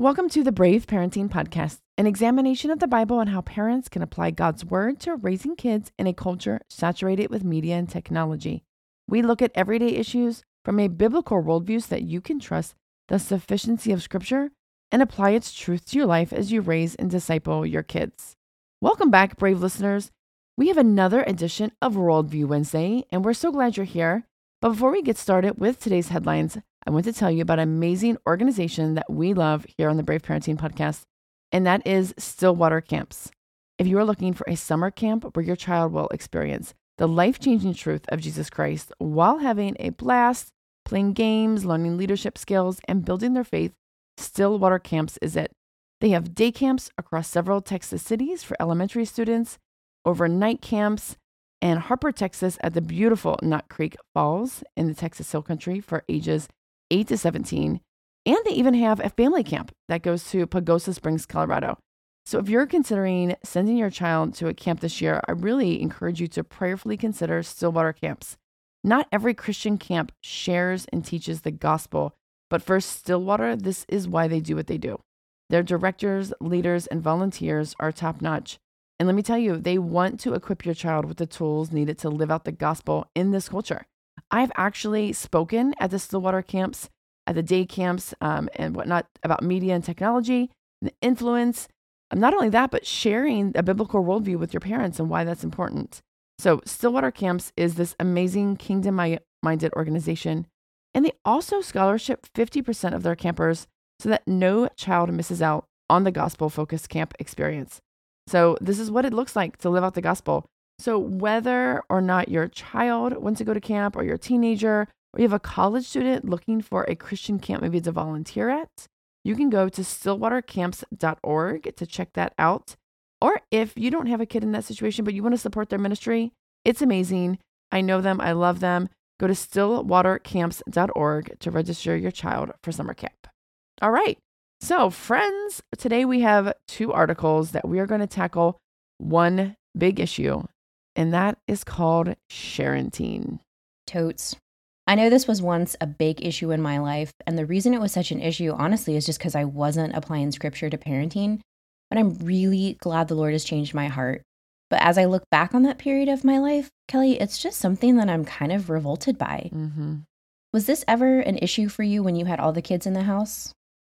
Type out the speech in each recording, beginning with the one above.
Welcome to the Brave Parenting Podcast, an examination of the Bible and how parents can apply God's Word to raising kids in a culture saturated with media and technology. We look at everyday issues from a biblical worldview so that you can trust the sufficiency of Scripture and apply its truth to your life as you raise and disciple your kids. Welcome back, brave listeners. We have another edition of Worldview Wednesday, and we're so glad you're here. But before we get started with today's headlines, I want to tell you about an amazing organization that we love here on the Brave Parenting Podcast, and that is Stillwater Camps. If you are looking for a summer camp where your child will experience the life changing truth of Jesus Christ while having a blast, playing games, learning leadership skills, and building their faith, Stillwater Camps is it. They have day camps across several Texas cities for elementary students, overnight camps, and Harper, Texas at the beautiful Nut Creek Falls in the Texas Hill Country for ages 8 to 17. And they even have a family camp that goes to Pagosa Springs, Colorado. So if you're considering sending your child to a camp this year, I really encourage you to prayerfully consider Stillwater camps. Not every Christian camp shares and teaches the gospel, but for Stillwater, this is why they do what they do. Their directors, leaders, and volunteers are top notch. And let me tell you, they want to equip your child with the tools needed to live out the gospel in this culture. I've actually spoken at the Stillwater camps, at the day camps, um, and whatnot about media and technology and influence. Um, not only that, but sharing a biblical worldview with your parents and why that's important. So, Stillwater Camps is this amazing kingdom minded organization. And they also scholarship 50% of their campers so that no child misses out on the gospel focused camp experience. So, this is what it looks like to live out the gospel. So, whether or not your child wants to go to camp, or you're a teenager, or you have a college student looking for a Christian camp maybe to volunteer at, you can go to stillwatercamps.org to check that out. Or if you don't have a kid in that situation, but you want to support their ministry, it's amazing. I know them, I love them. Go to stillwatercamps.org to register your child for summer camp. All right. So, friends, today we have two articles that we are going to tackle one big issue and that is called Sharenting. Totes. I know this was once a big issue in my life, and the reason it was such an issue, honestly, is just because I wasn't applying scripture to parenting. But I'm really glad the Lord has changed my heart. But as I look back on that period of my life, Kelly, it's just something that I'm kind of revolted by. Mm-hmm. Was this ever an issue for you when you had all the kids in the house?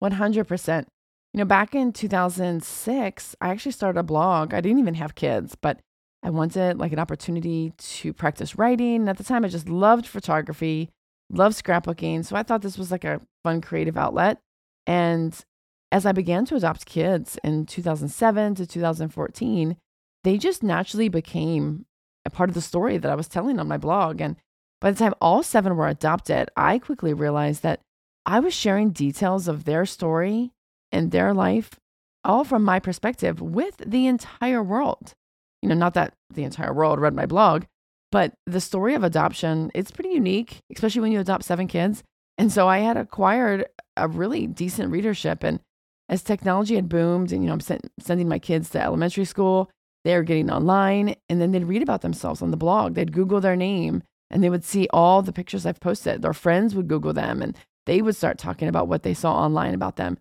100%. You know, back in 2006, I actually started a blog. I didn't even have kids, but I wanted like an opportunity to practice writing. At the time, I just loved photography, loved scrapbooking. So I thought this was like a fun creative outlet. And as I began to adopt kids in 2007 to 2014, they just naturally became a part of the story that I was telling on my blog. And by the time all seven were adopted, I quickly realized that I was sharing details of their story and their life, all from my perspective, with the entire world you know, not that the entire world read my blog, but the story of adoption, it's pretty unique, especially when you adopt seven kids. And so I had acquired a really decent readership. And as technology had boomed, and, you know, I'm sent, sending my kids to elementary school, they're getting online and then they'd read about themselves on the blog. They'd Google their name and they would see all the pictures I've posted. Their friends would Google them and they would start talking about what they saw online about them.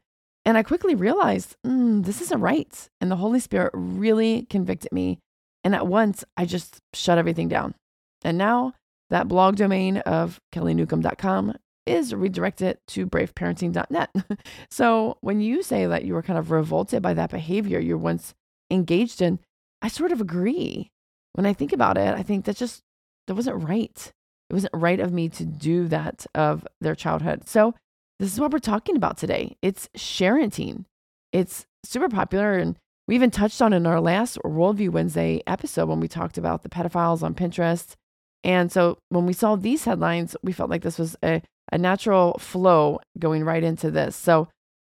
And I quickly realized mm, this isn't right. And the Holy Spirit really convicted me and at once, I just shut everything down. And now that blog domain of kellynewcomb.com is redirected to braveparenting.net. so when you say that you were kind of revolted by that behavior you were once engaged in, I sort of agree. When I think about it, I think that just that wasn't right. It wasn't right of me to do that of their childhood. So this is what we're talking about today. It's sharenting. It's super popular and we even touched on in our last Worldview Wednesday episode when we talked about the pedophiles on Pinterest. And so when we saw these headlines, we felt like this was a, a natural flow going right into this. So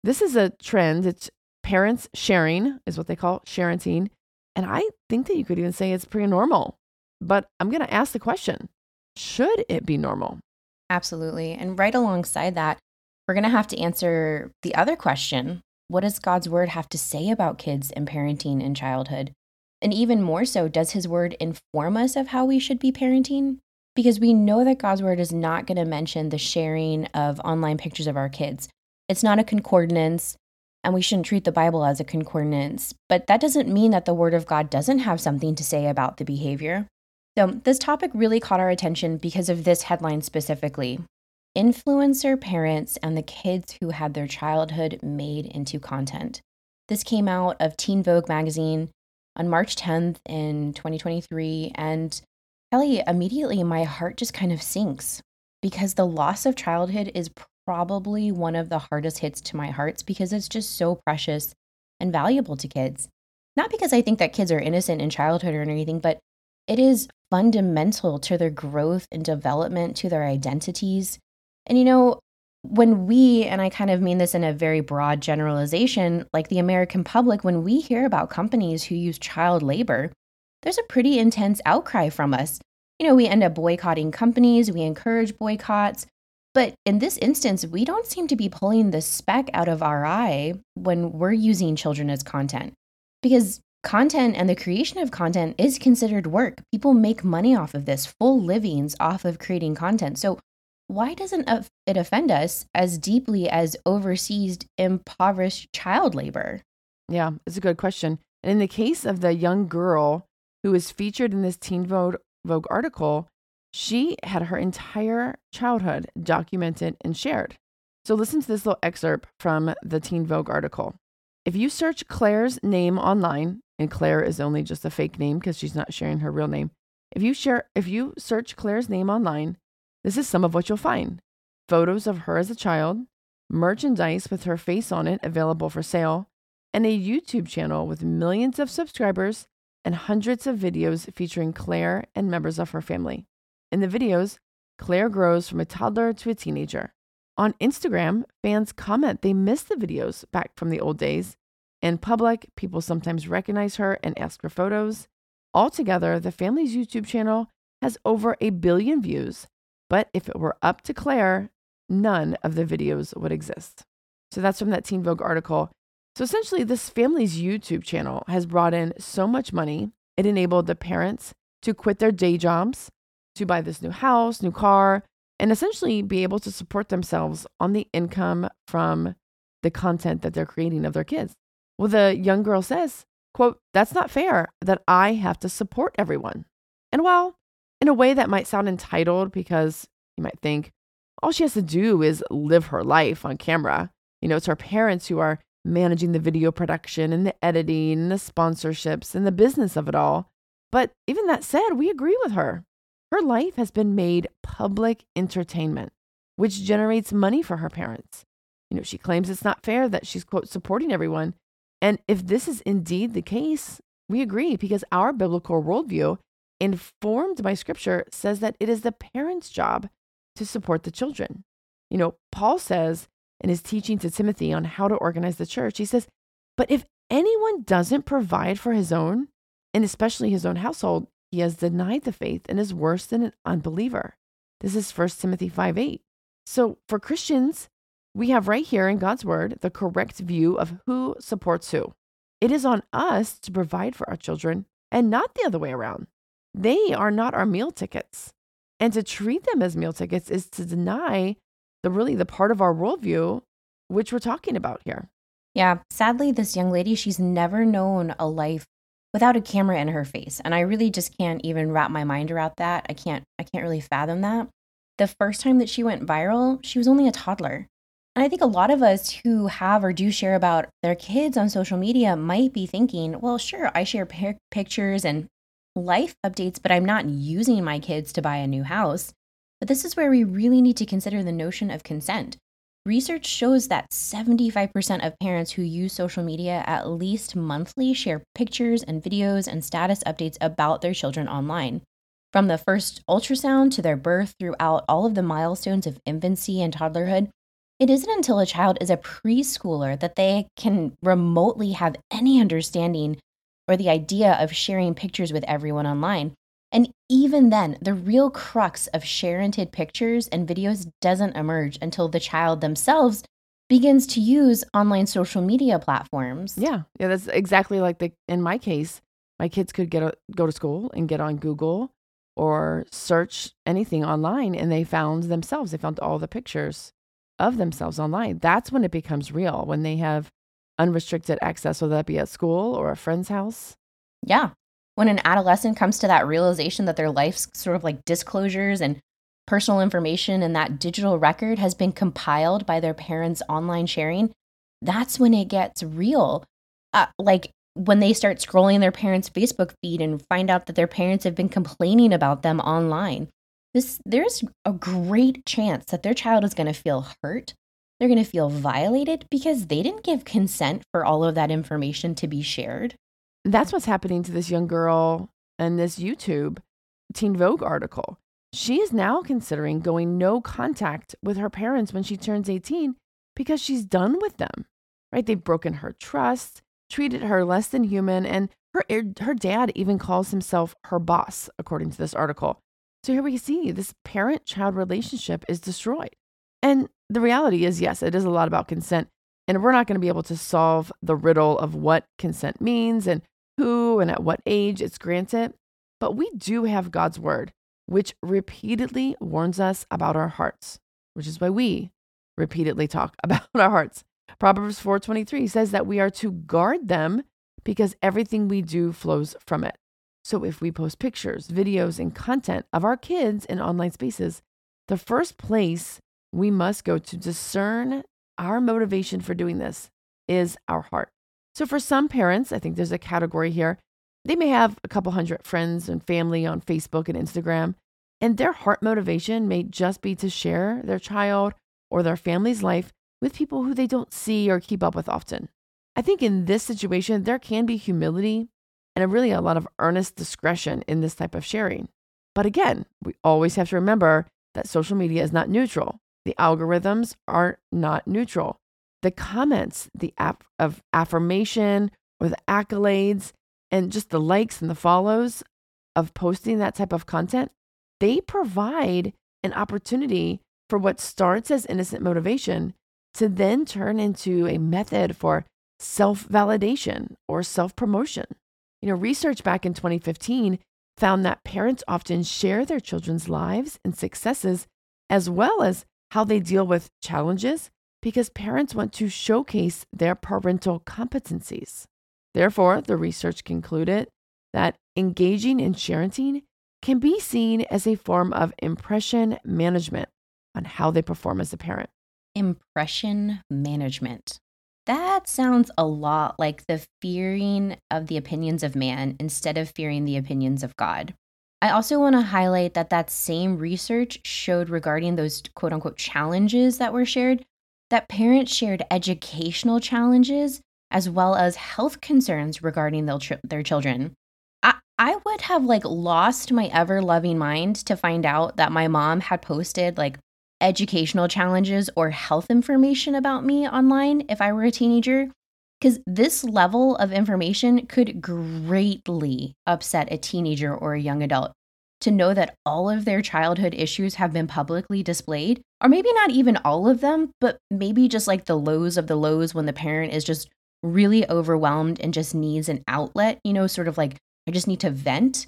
this is a trend. It's parents sharing, is what they call sharenting. And I think that you could even say it's pretty normal. But I'm going to ask the question should it be normal? Absolutely. And right alongside that, we're going to have to answer the other question what does God's word have to say about kids and parenting in childhood? And even more so, does his word inform us of how we should be parenting? Because we know that God's word is not going to mention the sharing of online pictures of our kids. It's not a concordance. and we shouldn't treat the Bible as a concordance. But that doesn't mean that the Word of God doesn't have something to say about the behavior. So, this topic really caught our attention because of this headline specifically Influencer Parents and the Kids Who Had Their Childhood Made into Content. This came out of Teen Vogue magazine on March 10th in 2023. And Kelly, immediately my heart just kind of sinks because the loss of childhood is probably one of the hardest hits to my hearts because it's just so precious and valuable to kids. Not because I think that kids are innocent in childhood or anything, but it is fundamental to their growth and development, to their identities. And you know, when we, and I kind of mean this in a very broad generalization, like the American public, when we hear about companies who use child labor, there's a pretty intense outcry from us. You know, we end up boycotting companies, we encourage boycotts. But in this instance, we don't seem to be pulling the speck out of our eye when we're using children as content. Because content and the creation of content is considered work. People make money off of this, full livings off of creating content. So why doesn't it offend us as deeply as overseas impoverished child labor? Yeah, it's a good question. And in the case of the young girl who was featured in this Teen Vogue, Vogue article, she had her entire childhood documented and shared. So listen to this little excerpt from the Teen Vogue article. If you search Claire's name online, and Claire is only just a fake name because she's not sharing her real name. If you share if you search Claire's name online, this is some of what you'll find. Photos of her as a child, merchandise with her face on it available for sale, and a YouTube channel with millions of subscribers and hundreds of videos featuring Claire and members of her family. In the videos, Claire grows from a toddler to a teenager. On Instagram, fans comment they miss the videos back from the old days. In public, people sometimes recognize her and ask for photos. Altogether, the family's YouTube channel has over a billion views but if it were up to Claire, none of the videos would exist. So that's from that Teen Vogue article. So essentially, this family's YouTube channel has brought in so much money. It enabled the parents to quit their day jobs, to buy this new house, new car, and essentially be able to support themselves on the income from the content that they're creating of their kids. Well, the young girl says, quote, that's not fair that I have to support everyone. And while in a way that might sound entitled because you might think all she has to do is live her life on camera. You know, it's her parents who are managing the video production and the editing and the sponsorships and the business of it all. But even that said, we agree with her. Her life has been made public entertainment, which generates money for her parents. You know, she claims it's not fair that she's, quote, supporting everyone. And if this is indeed the case, we agree because our biblical worldview informed by scripture, says that it is the parents' job to support the children. You know, Paul says in his teaching to Timothy on how to organize the church, he says, But if anyone doesn't provide for his own, and especially his own household, he has denied the faith and is worse than an unbeliever. This is 1 Timothy 5 8. So for Christians, we have right here in God's word the correct view of who supports who. It is on us to provide for our children and not the other way around. They are not our meal tickets. And to treat them as meal tickets is to deny the really the part of our worldview which we're talking about here. Yeah, sadly, this young lady, she's never known a life without a camera in her face. And I really just can't even wrap my mind around that. I can't I can't really fathom that. The first time that she went viral, she was only a toddler. And I think a lot of us who have or do share about their kids on social media might be thinking, well, sure, I share pic- pictures and life updates, but I'm not using my kids to buy a new house. But this is where we really need to consider the notion of consent. Research shows that 75% of parents who use social media at least monthly share pictures and videos and status updates about their children online. From the first ultrasound to their birth throughout all of the milestones of infancy and toddlerhood, it isn't until a child is a preschooler that they can remotely have any understanding or the idea of sharing pictures with everyone online. And even then, the real crux of sharented pictures and videos doesn't emerge until the child themselves begins to use online social media platforms. Yeah. Yeah, that's exactly like the in my case, my kids could get a, go to school and get on Google or search anything online and they found themselves. They found all the pictures of themselves online. That's when it becomes real when they have unrestricted access, whether that be at school or a friend's house. Yeah. When an adolescent comes to that realization that their life's sort of like disclosures and personal information and that digital record has been compiled by their parents' online sharing, that's when it gets real. Uh, like when they start scrolling their parents' Facebook feed and find out that their parents have been complaining about them online. This there's a great chance that their child is going to feel hurt. They're going to feel violated because they didn't give consent for all of that information to be shared. That's what's happening to this young girl in this YouTube Teen Vogue article. She is now considering going no contact with her parents when she turns 18 because she's done with them. Right? They've broken her trust, treated her less than human, and her er, her dad even calls himself her boss, according to this article. So here we see this parent-child relationship is destroyed. And the reality is, yes, it is a lot about consent. And we're not going to be able to solve the riddle of what consent means and who and at what age it's granted. But we do have God's word, which repeatedly warns us about our hearts, which is why we repeatedly talk about our hearts. Proverbs 4:23 says that we are to guard them because everything we do flows from it. So if we post pictures, videos, and content of our kids in online spaces, the first place we must go to discern our motivation for doing this is our heart. So for some parents, I think there's a category here. They may have a couple hundred friends and family on Facebook and Instagram, and their heart motivation may just be to share their child or their family's life with people who they don't see or keep up with often. I think in this situation, there can be humility and really a lot of earnest discretion in this type of sharing. But again, we always have to remember that social media is not neutral. The algorithms are not neutral. The comments, the app of affirmation or the accolades, and just the likes and the follows of posting that type of content, they provide an opportunity for what starts as innocent motivation to then turn into a method for self validation or self promotion. You know, research back in 2015 found that parents often share their children's lives and successes as well as how they deal with challenges because parents want to showcase their parental competencies. Therefore, the research concluded that engaging in sharing can be seen as a form of impression management on how they perform as a parent. Impression management. That sounds a lot like the fearing of the opinions of man instead of fearing the opinions of God. I also want to highlight that that same research showed regarding those quote unquote challenges that were shared that parents shared educational challenges as well as health concerns regarding their, their children. I, I would have like lost my ever loving mind to find out that my mom had posted like educational challenges or health information about me online if I were a teenager because this level of information could greatly upset a teenager or a young adult to know that all of their childhood issues have been publicly displayed, or maybe not even all of them, but maybe just like the lows of the lows when the parent is just really overwhelmed and just needs an outlet, you know, sort of like, I just need to vent.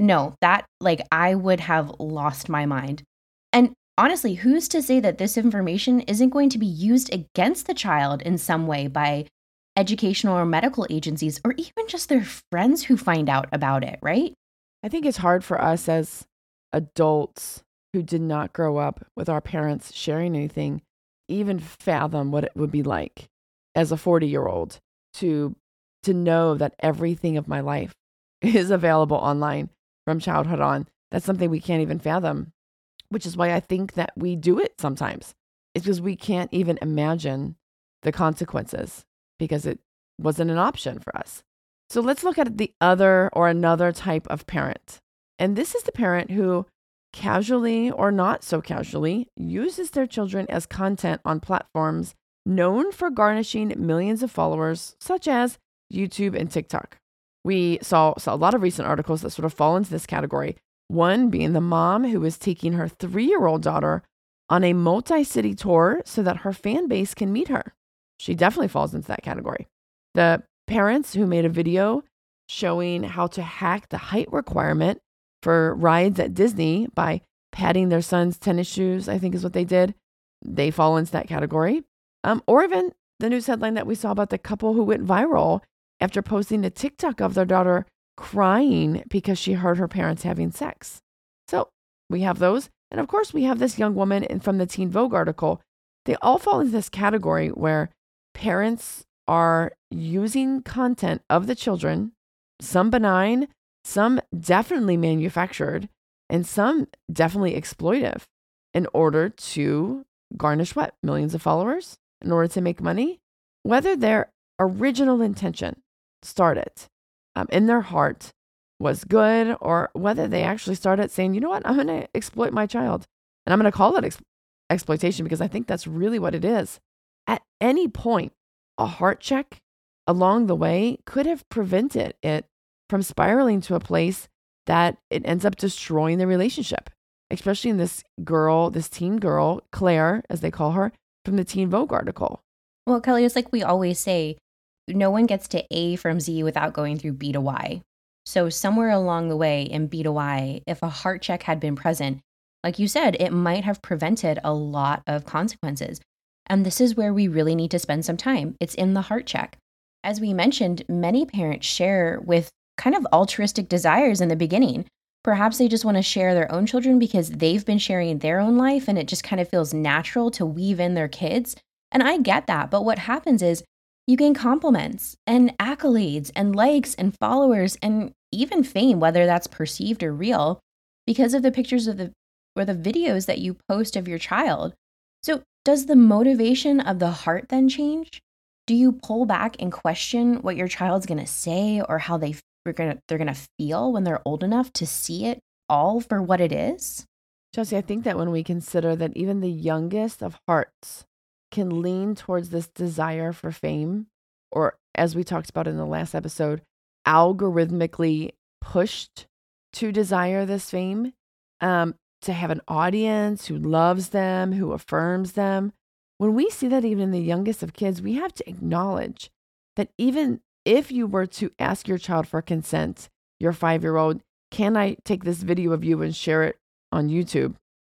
No, that, like, I would have lost my mind. And honestly, who's to say that this information isn't going to be used against the child in some way by educational or medical agencies, or even just their friends who find out about it, right? I think it's hard for us as adults who did not grow up with our parents sharing anything, even fathom what it would be like as a 40 year old to to know that everything of my life is available online from childhood on. That's something we can't even fathom, which is why I think that we do it sometimes. It's because we can't even imagine the consequences because it wasn't an option for us. So let's look at the other or another type of parent. And this is the parent who casually or not so casually uses their children as content on platforms known for garnishing millions of followers, such as YouTube and TikTok. We saw, saw a lot of recent articles that sort of fall into this category. One being the mom who was taking her three year old daughter on a multi city tour so that her fan base can meet her. She definitely falls into that category. The parents who made a video showing how to hack the height requirement for rides at Disney by padding their son's tennis shoes, I think is what they did. They fall into that category. Um, or even the news headline that we saw about the couple who went viral after posting a TikTok of their daughter crying because she heard her parents having sex. So we have those. And of course, we have this young woman from the Teen Vogue article. They all fall into this category where parents are using content of the children, some benign, some definitely manufactured, and some definitely exploitive in order to garnish what? Millions of followers in order to make money? Whether their original intention started um, in their heart was good or whether they actually started saying, you know what, I'm going to exploit my child. And I'm going to call it ex- exploitation because I think that's really what it is. At any point, a heart check along the way could have prevented it from spiraling to a place that it ends up destroying the relationship, especially in this girl, this teen girl, Claire, as they call her, from the Teen Vogue article. Well, Kelly, it's like we always say no one gets to A from Z without going through B to Y. So, somewhere along the way in B to Y, if a heart check had been present, like you said, it might have prevented a lot of consequences. And this is where we really need to spend some time. It's in the heart check. As we mentioned, many parents share with kind of altruistic desires in the beginning. Perhaps they just want to share their own children because they've been sharing their own life and it just kind of feels natural to weave in their kids. And I get that. But what happens is you gain compliments and accolades and likes and followers and even fame, whether that's perceived or real, because of the pictures of the or the videos that you post of your child. So, does the motivation of the heart then change? Do you pull back and question what your child's going to say or how they they're going to feel when they're old enough to see it all for what it is? Jesse, I think that when we consider that even the youngest of hearts can lean towards this desire for fame, or as we talked about in the last episode, algorithmically pushed to desire this fame, um, to have an audience who loves them, who affirms them. When we see that even in the youngest of kids, we have to acknowledge that even if you were to ask your child for consent, your five year old, can I take this video of you and share it on YouTube?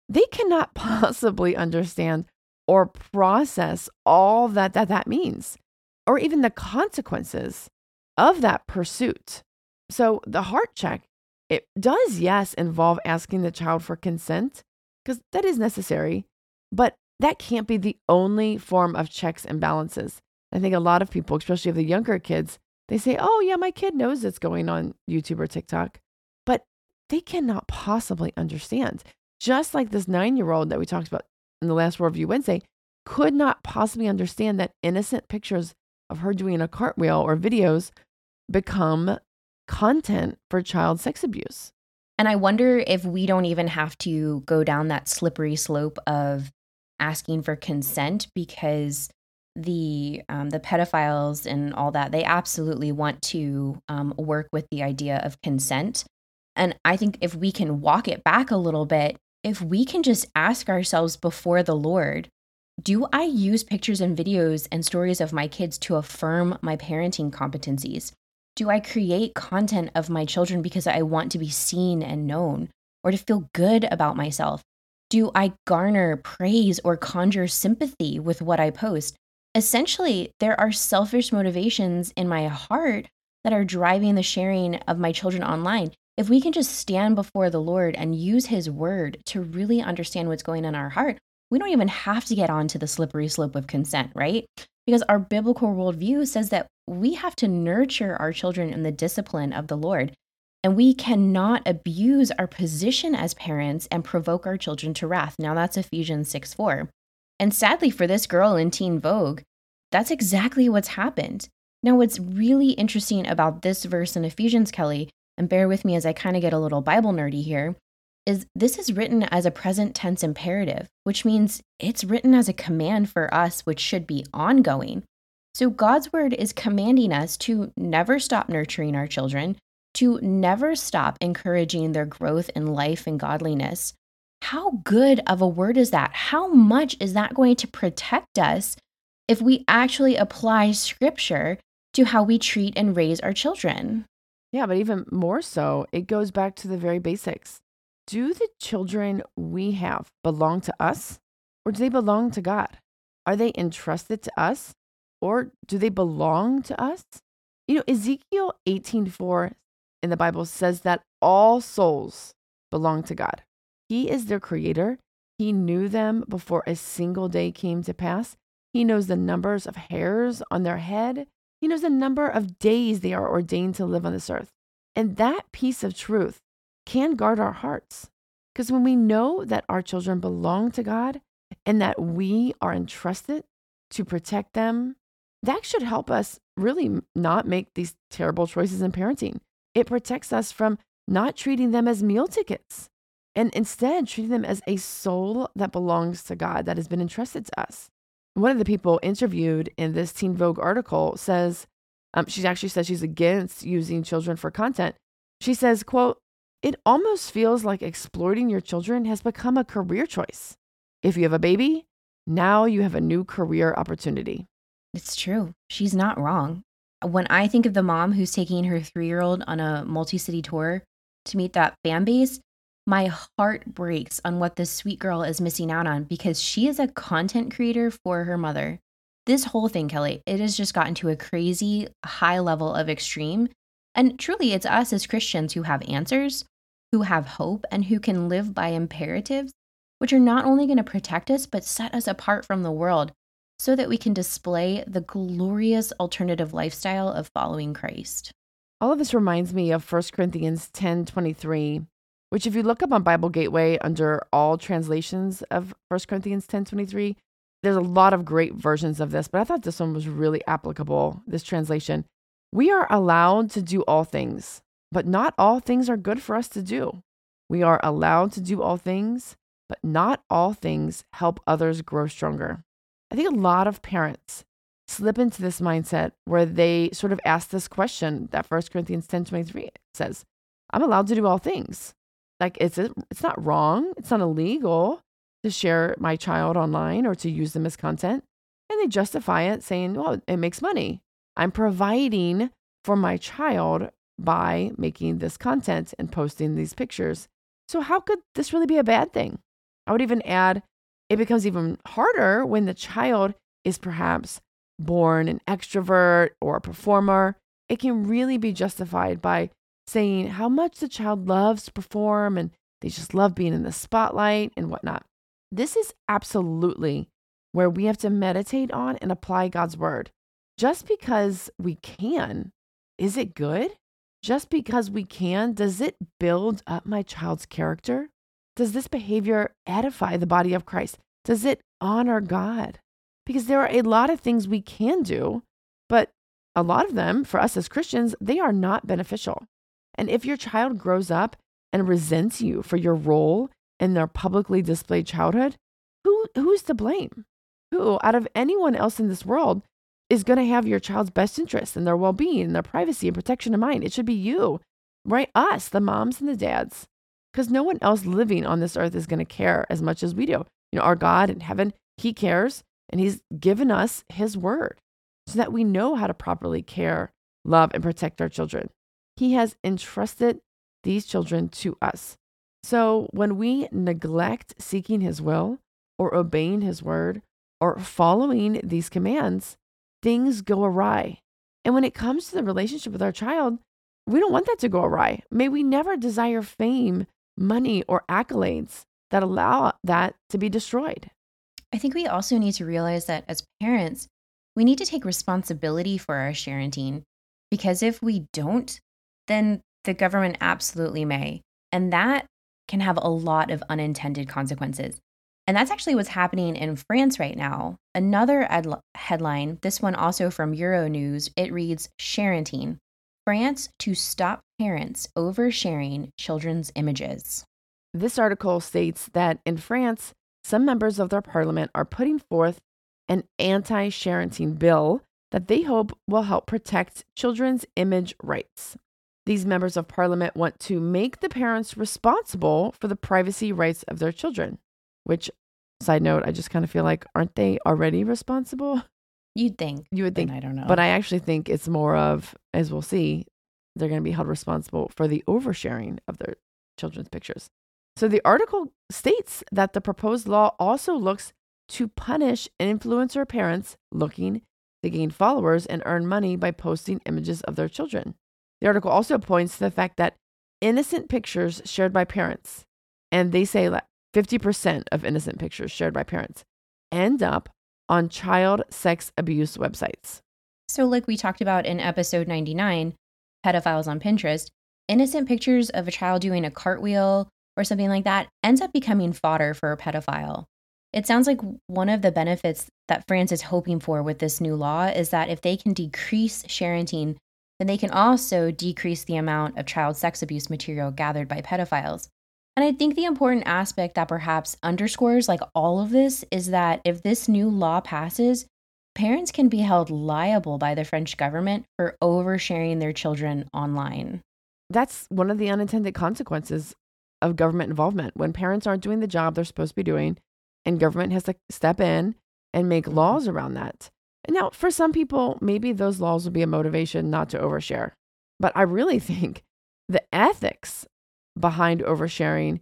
They cannot possibly understand or process all that that, that means, or even the consequences of that pursuit. So the heart check, it does, yes, involve asking the child for consent, because that is necessary, but that can't be the only form of checks and balances. I think a lot of people, especially of the younger kids, they say, oh, yeah, my kid knows it's going on YouTube or TikTok, but they cannot possibly understand. Just like this nine year old that we talked about in the last Worldview Wednesday could not possibly understand that innocent pictures of her doing a cartwheel or videos become content for child sex abuse. And I wonder if we don't even have to go down that slippery slope of asking for consent because the um, the pedophiles and all that they absolutely want to um, work with the idea of consent and i think if we can walk it back a little bit if we can just ask ourselves before the Lord, do I use pictures and videos and stories of my kids to affirm my parenting competencies? Do I create content of my children because I want to be seen and known or to feel good about myself? Do I garner praise or conjure sympathy with what I post? Essentially, there are selfish motivations in my heart that are driving the sharing of my children online if we can just stand before the Lord and use His word to really understand what's going on in our heart, we don't even have to get onto the slippery slope of consent, right? Because our biblical worldview says that we have to nurture our children in the discipline of the Lord. And we cannot abuse our position as parents and provoke our children to wrath. Now, that's Ephesians 6 4. And sadly, for this girl in Teen Vogue, that's exactly what's happened. Now, what's really interesting about this verse in Ephesians, Kelly, and bear with me as I kind of get a little Bible nerdy here, is this is written as a present tense imperative, which means it's written as a command for us, which should be ongoing. So God's word is commanding us to never stop nurturing our children, to never stop encouraging their growth in life and godliness. How good of a word is that? How much is that going to protect us if we actually apply scripture to how we treat and raise our children? Yeah, but even more so, it goes back to the very basics. Do the children we have belong to us or do they belong to God? Are they entrusted to us or do they belong to us? You know, Ezekiel 18:4 in the Bible says that all souls belong to God. He is their creator. He knew them before a single day came to pass. He knows the numbers of hairs on their head. He knows the number of days they are ordained to live on this earth. And that piece of truth can guard our hearts. Because when we know that our children belong to God and that we are entrusted to protect them, that should help us really not make these terrible choices in parenting. It protects us from not treating them as meal tickets and instead treating them as a soul that belongs to God that has been entrusted to us. One of the people interviewed in this Teen Vogue article says, um, she actually says she's against using children for content. She says, quote, it almost feels like exploiting your children has become a career choice. If you have a baby, now you have a new career opportunity. It's true. She's not wrong. When I think of the mom who's taking her three year old on a multi city tour to meet that fan base, my heart breaks on what this sweet girl is missing out on because she is a content creator for her mother. This whole thing, Kelly, it has just gotten to a crazy high level of extreme. And truly, it's us as Christians who have answers, who have hope, and who can live by imperatives, which are not only going to protect us, but set us apart from the world so that we can display the glorious alternative lifestyle of following Christ. All of this reminds me of 1 Corinthians 10 23, which, if you look up on Bible Gateway under all translations of 1 Corinthians 10 23, there's a lot of great versions of this, but I thought this one was really applicable, this translation. We are allowed to do all things, but not all things are good for us to do. We are allowed to do all things, but not all things help others grow stronger. I think a lot of parents slip into this mindset where they sort of ask this question that 1 Corinthians 10 23 says, I'm allowed to do all things. Like it's it's not wrong, it's not illegal to share my child online or to use them as content. And they justify it saying, well, it makes money. I'm providing for my child by making this content and posting these pictures. So, how could this really be a bad thing? I would even add it becomes even harder when the child is perhaps born an extrovert or a performer. It can really be justified by saying how much the child loves to perform and they just love being in the spotlight and whatnot. This is absolutely where we have to meditate on and apply God's word. Just because we can, is it good? Just because we can, does it build up my child's character? Does this behavior edify the body of Christ? Does it honor God? Because there are a lot of things we can do, but a lot of them, for us as Christians, they are not beneficial. And if your child grows up and resents you for your role in their publicly displayed childhood, who, who's to blame? Who, out of anyone else in this world, is going to have your child's best interest and their well being, and their privacy and protection in mind? It should be you, right? Us, the moms and the dads because no one else living on this earth is going to care as much as we do. You know, our God in heaven, He cares and He's given us His word so that we know how to properly care, love, and protect our children. He has entrusted these children to us. So when we neglect seeking His will or obeying His word or following these commands, things go awry. And when it comes to the relationship with our child, we don't want that to go awry. May we never desire fame money or accolades that allow that to be destroyed. I think we also need to realize that as parents, we need to take responsibility for our parenting because if we don't, then the government absolutely may. And that can have a lot of unintended consequences. And that's actually what's happening in France right now. Another ad- headline, this one also from Euronews, it reads Sharenting France to stop parents oversharing children's images. This article states that in France, some members of their parliament are putting forth an anti sharenting bill that they hope will help protect children's image rights. These members of parliament want to make the parents responsible for the privacy rights of their children, which, side note, I just kind of feel like, aren't they already responsible? You'd think. You would think. I don't know. But I actually think it's more of, as we'll see, they're going to be held responsible for the oversharing of their children's pictures. So the article states that the proposed law also looks to punish influencer parents looking to gain followers and earn money by posting images of their children. The article also points to the fact that innocent pictures shared by parents, and they say that 50% of innocent pictures shared by parents end up on child sex abuse websites. So, like we talked about in episode 99, pedophiles on Pinterest, innocent pictures of a child doing a cartwheel or something like that ends up becoming fodder for a pedophile. It sounds like one of the benefits that France is hoping for with this new law is that if they can decrease sharing, then they can also decrease the amount of child sex abuse material gathered by pedophiles. And I think the important aspect that perhaps underscores like all of this is that if this new law passes, parents can be held liable by the French government for oversharing their children online. That's one of the unintended consequences of government involvement. When parents aren't doing the job they're supposed to be doing, and government has to step in and make mm-hmm. laws around that. Now, for some people, maybe those laws will be a motivation not to overshare. But I really think the ethics behind oversharing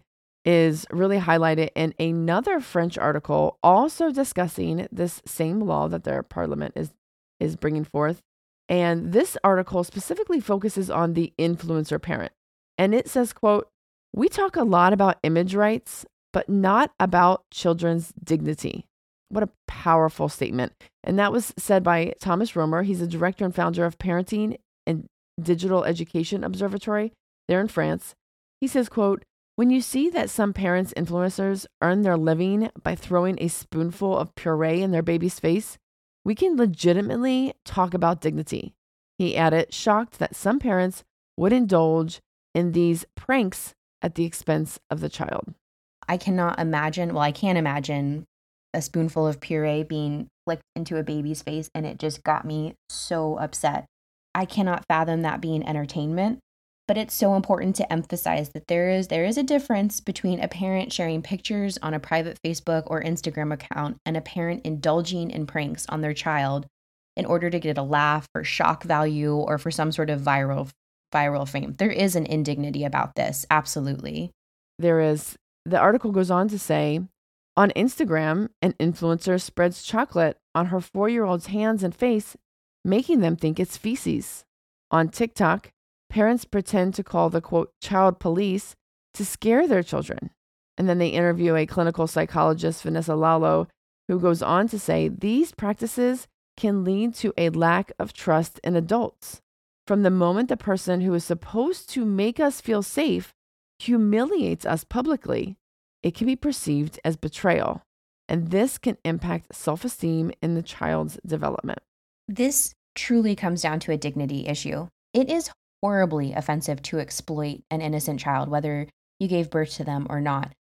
is really highlighted in another French article also discussing this same law that their parliament is is bringing forth. And this article specifically focuses on the influencer parent. And it says, quote, "We talk a lot about image rights, but not about children's dignity." What a powerful statement. And that was said by Thomas Rohmer. He's a director and founder of Parenting and Digital Education Observatory there in France. He says, quote, when you see that some parents' influencers earn their living by throwing a spoonful of puree in their baby's face, we can legitimately talk about dignity. He added, shocked that some parents would indulge in these pranks at the expense of the child. I cannot imagine, well, I can't imagine a spoonful of puree being flicked into a baby's face, and it just got me so upset. I cannot fathom that being entertainment but it's so important to emphasize that there is there is a difference between a parent sharing pictures on a private Facebook or Instagram account and a parent indulging in pranks on their child in order to get a laugh or shock value or for some sort of viral viral fame. There is an indignity about this, absolutely. There is. The article goes on to say on Instagram, an influencer spreads chocolate on her 4-year-old's hands and face, making them think it's feces. On TikTok, Parents pretend to call the quote child police to scare their children. And then they interview a clinical psychologist, Vanessa Lalo, who goes on to say these practices can lead to a lack of trust in adults. From the moment the person who is supposed to make us feel safe humiliates us publicly, it can be perceived as betrayal. And this can impact self esteem in the child's development. This truly comes down to a dignity issue. It is horribly offensive to exploit an innocent child, whether you gave birth to them or not.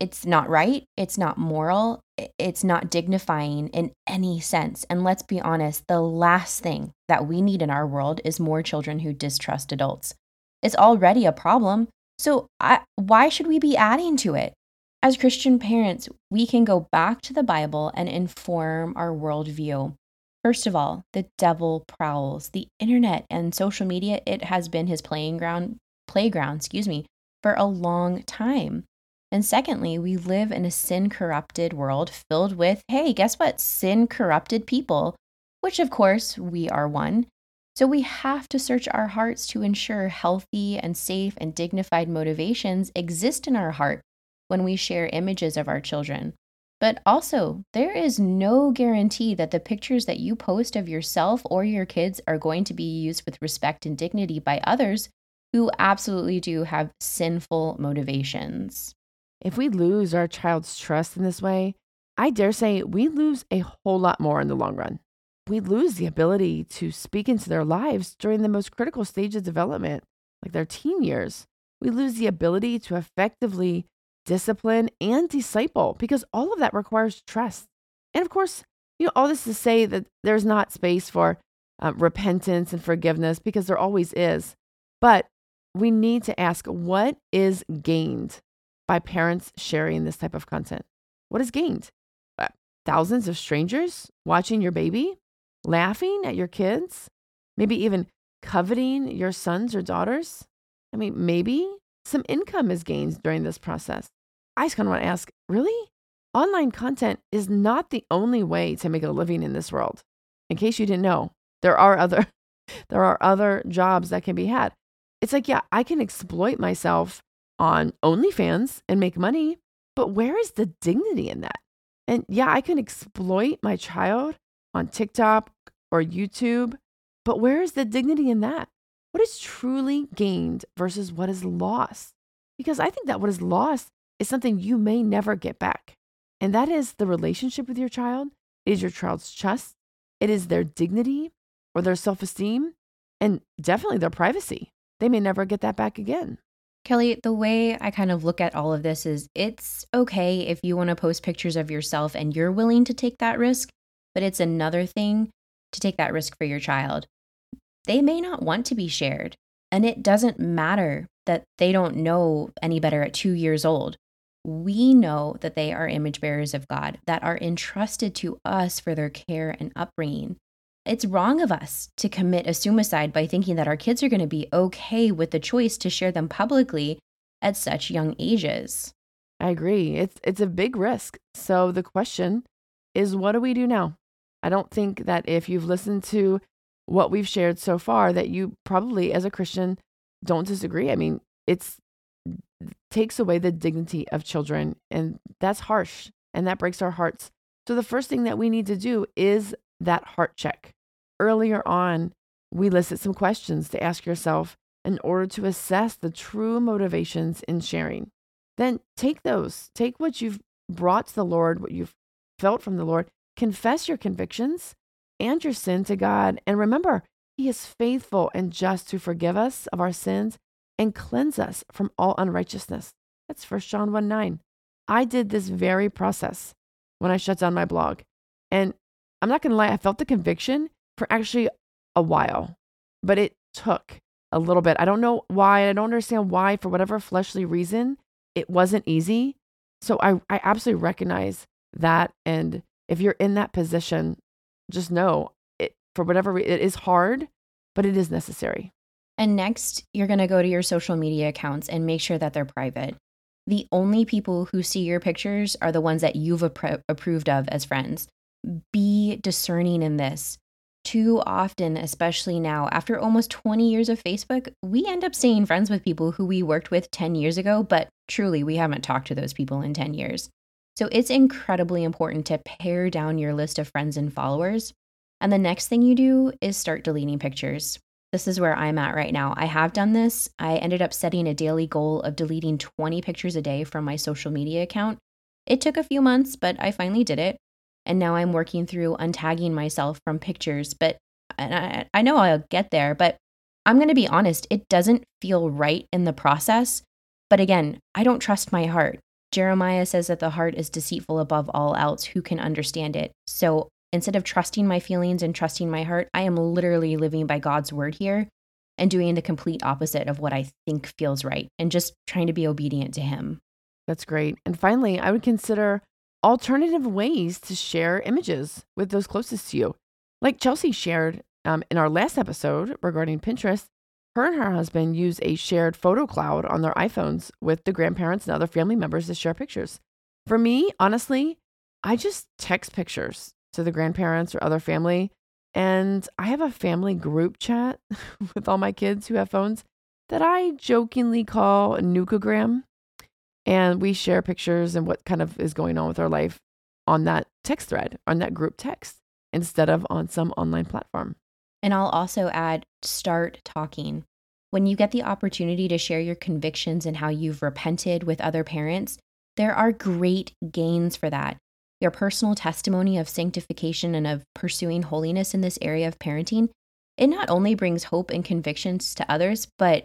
It's not right. It's not moral. It's not dignifying in any sense. And let's be honest, the last thing that we need in our world is more children who distrust adults. It's already a problem. So, I, why should we be adding to it? As Christian parents, we can go back to the Bible and inform our worldview. First of all, the devil prowls. The internet and social media, it has been his playing ground, playground, excuse me, for a long time. And secondly, we live in a sin corrupted world filled with, hey, guess what? Sin corrupted people, which of course we are one. So we have to search our hearts to ensure healthy and safe and dignified motivations exist in our heart when we share images of our children. But also, there is no guarantee that the pictures that you post of yourself or your kids are going to be used with respect and dignity by others who absolutely do have sinful motivations. If we lose our child's trust in this way, I dare say we lose a whole lot more in the long run. We lose the ability to speak into their lives during the most critical stage of development, like their teen years. We lose the ability to effectively discipline, and disciple because all of that requires trust. And of course, you know, all this to say that there's not space for uh, repentance and forgiveness because there always is. But we need to ask what is gained by parents sharing this type of content? What is gained? Uh, thousands of strangers watching your baby, laughing at your kids, maybe even coveting your sons or daughters? I mean, maybe some income is gained during this process. I just kind of want to ask really? Online content is not the only way to make a living in this world. in case you didn't know, there are other there are other jobs that can be had. It's like, yeah, I can exploit myself on OnlyFans and make money, but where is the dignity in that? And yeah, I can exploit my child on TikTok or YouTube, but where is the dignity in that? What is truly gained versus what is lost? Because I think that what is lost is something you may never get back. And that is the relationship with your child, it is your child's trust, it is their dignity or their self esteem, and definitely their privacy. They may never get that back again. Kelly, the way I kind of look at all of this is it's okay if you want to post pictures of yourself and you're willing to take that risk, but it's another thing to take that risk for your child. They may not want to be shared, and it doesn't matter that they don't know any better at two years old. We know that they are image bearers of God that are entrusted to us for their care and upbringing. It's wrong of us to commit a suicide by thinking that our kids are going to be okay with the choice to share them publicly at such young ages. I agree. It's it's a big risk. So the question is what do we do now? I don't think that if you've listened to what we've shared so far that you probably as a Christian don't disagree. I mean, it's takes away the dignity of children and that's harsh and that breaks our hearts. So the first thing that we need to do is that heart check. Earlier on, we listed some questions to ask yourself in order to assess the true motivations in sharing. Then take those, take what you've brought to the Lord, what you've felt from the Lord, confess your convictions and your sin to God. And remember, He is faithful and just to forgive us of our sins and cleanse us from all unrighteousness. That's 1 John 1 9. I did this very process when I shut down my blog. And I'm not going to lie, I felt the conviction for actually a while, but it took a little bit. I don't know why. I don't understand why, for whatever fleshly reason, it wasn't easy. So I, I absolutely recognize that. And if you're in that position, just know it for whatever it is hard, but it is necessary. And next, you're going to go to your social media accounts and make sure that they're private. The only people who see your pictures are the ones that you've appro- approved of as friends be discerning in this. Too often, especially now, after almost 20 years of Facebook, we end up staying friends with people who we worked with 10 years ago, but truly we haven't talked to those people in 10 years. So it's incredibly important to pare down your list of friends and followers. And the next thing you do is start deleting pictures. This is where I'm at right now. I have done this. I ended up setting a daily goal of deleting 20 pictures a day from my social media account. It took a few months, but I finally did it. And now I'm working through untagging myself from pictures, but I, I know I'll get there, but I'm going to be honest, it doesn't feel right in the process. But again, I don't trust my heart. Jeremiah says that the heart is deceitful above all else. Who can understand it? So instead of trusting my feelings and trusting my heart, I am literally living by God's word here and doing the complete opposite of what I think feels right and just trying to be obedient to Him. That's great. And finally, I would consider alternative ways to share images with those closest to you. Like Chelsea shared um, in our last episode regarding Pinterest, her and her husband use a shared photo cloud on their iPhones with the grandparents and other family members to share pictures. For me, honestly, I just text pictures to the grandparents or other family. And I have a family group chat with all my kids who have phones that I jokingly call a nukagram and we share pictures and what kind of is going on with our life on that text thread, on that group text, instead of on some online platform. And I'll also add start talking. When you get the opportunity to share your convictions and how you've repented with other parents, there are great gains for that. Your personal testimony of sanctification and of pursuing holiness in this area of parenting, it not only brings hope and convictions to others, but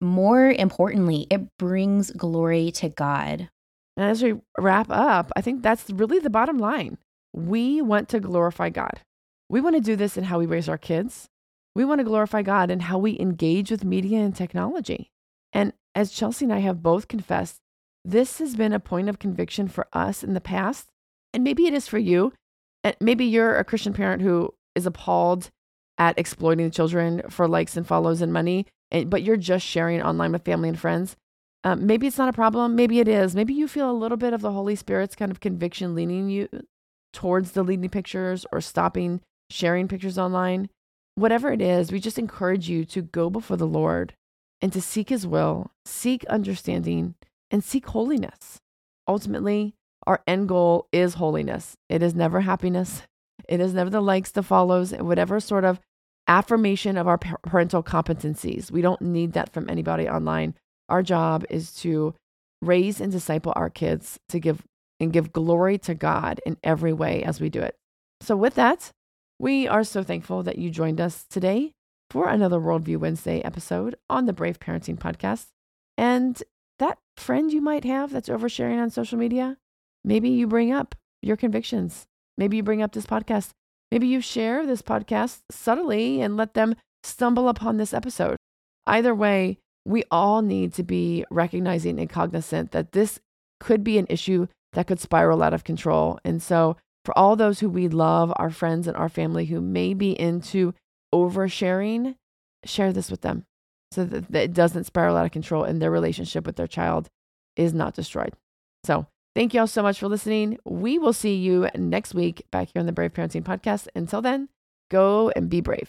more importantly, it brings glory to God. And as we wrap up, I think that's really the bottom line. We want to glorify God. We want to do this in how we raise our kids. We want to glorify God in how we engage with media and technology. And as Chelsea and I have both confessed, this has been a point of conviction for us in the past. And maybe it is for you. And maybe you're a Christian parent who is appalled at exploiting the children for likes and follows and money and, but you're just sharing online with family and friends, um, maybe it's not a problem. Maybe it is. Maybe you feel a little bit of the Holy Spirit's kind of conviction leaning you towards deleting pictures or stopping sharing pictures online, whatever it is, we just encourage you to go before the Lord and to seek his will, seek understanding, and seek holiness. Ultimately, our end goal is holiness. It is never happiness. It is never the likes, the follows, and whatever sort of affirmation of our parental competencies. We don't need that from anybody online. Our job is to raise and disciple our kids to give and give glory to God in every way as we do it. So, with that, we are so thankful that you joined us today for another Worldview Wednesday episode on the Brave Parenting Podcast. And that friend you might have that's oversharing on social media, maybe you bring up your convictions. Maybe you bring up this podcast. Maybe you share this podcast subtly and let them stumble upon this episode. Either way, we all need to be recognizing and cognizant that this could be an issue that could spiral out of control. And so, for all those who we love, our friends and our family who may be into oversharing, share this with them so that, that it doesn't spiral out of control and their relationship with their child is not destroyed. So, thank you all so much for listening. We will see you next week back here on the Brave Parenting Podcast. Until then, go and be brave.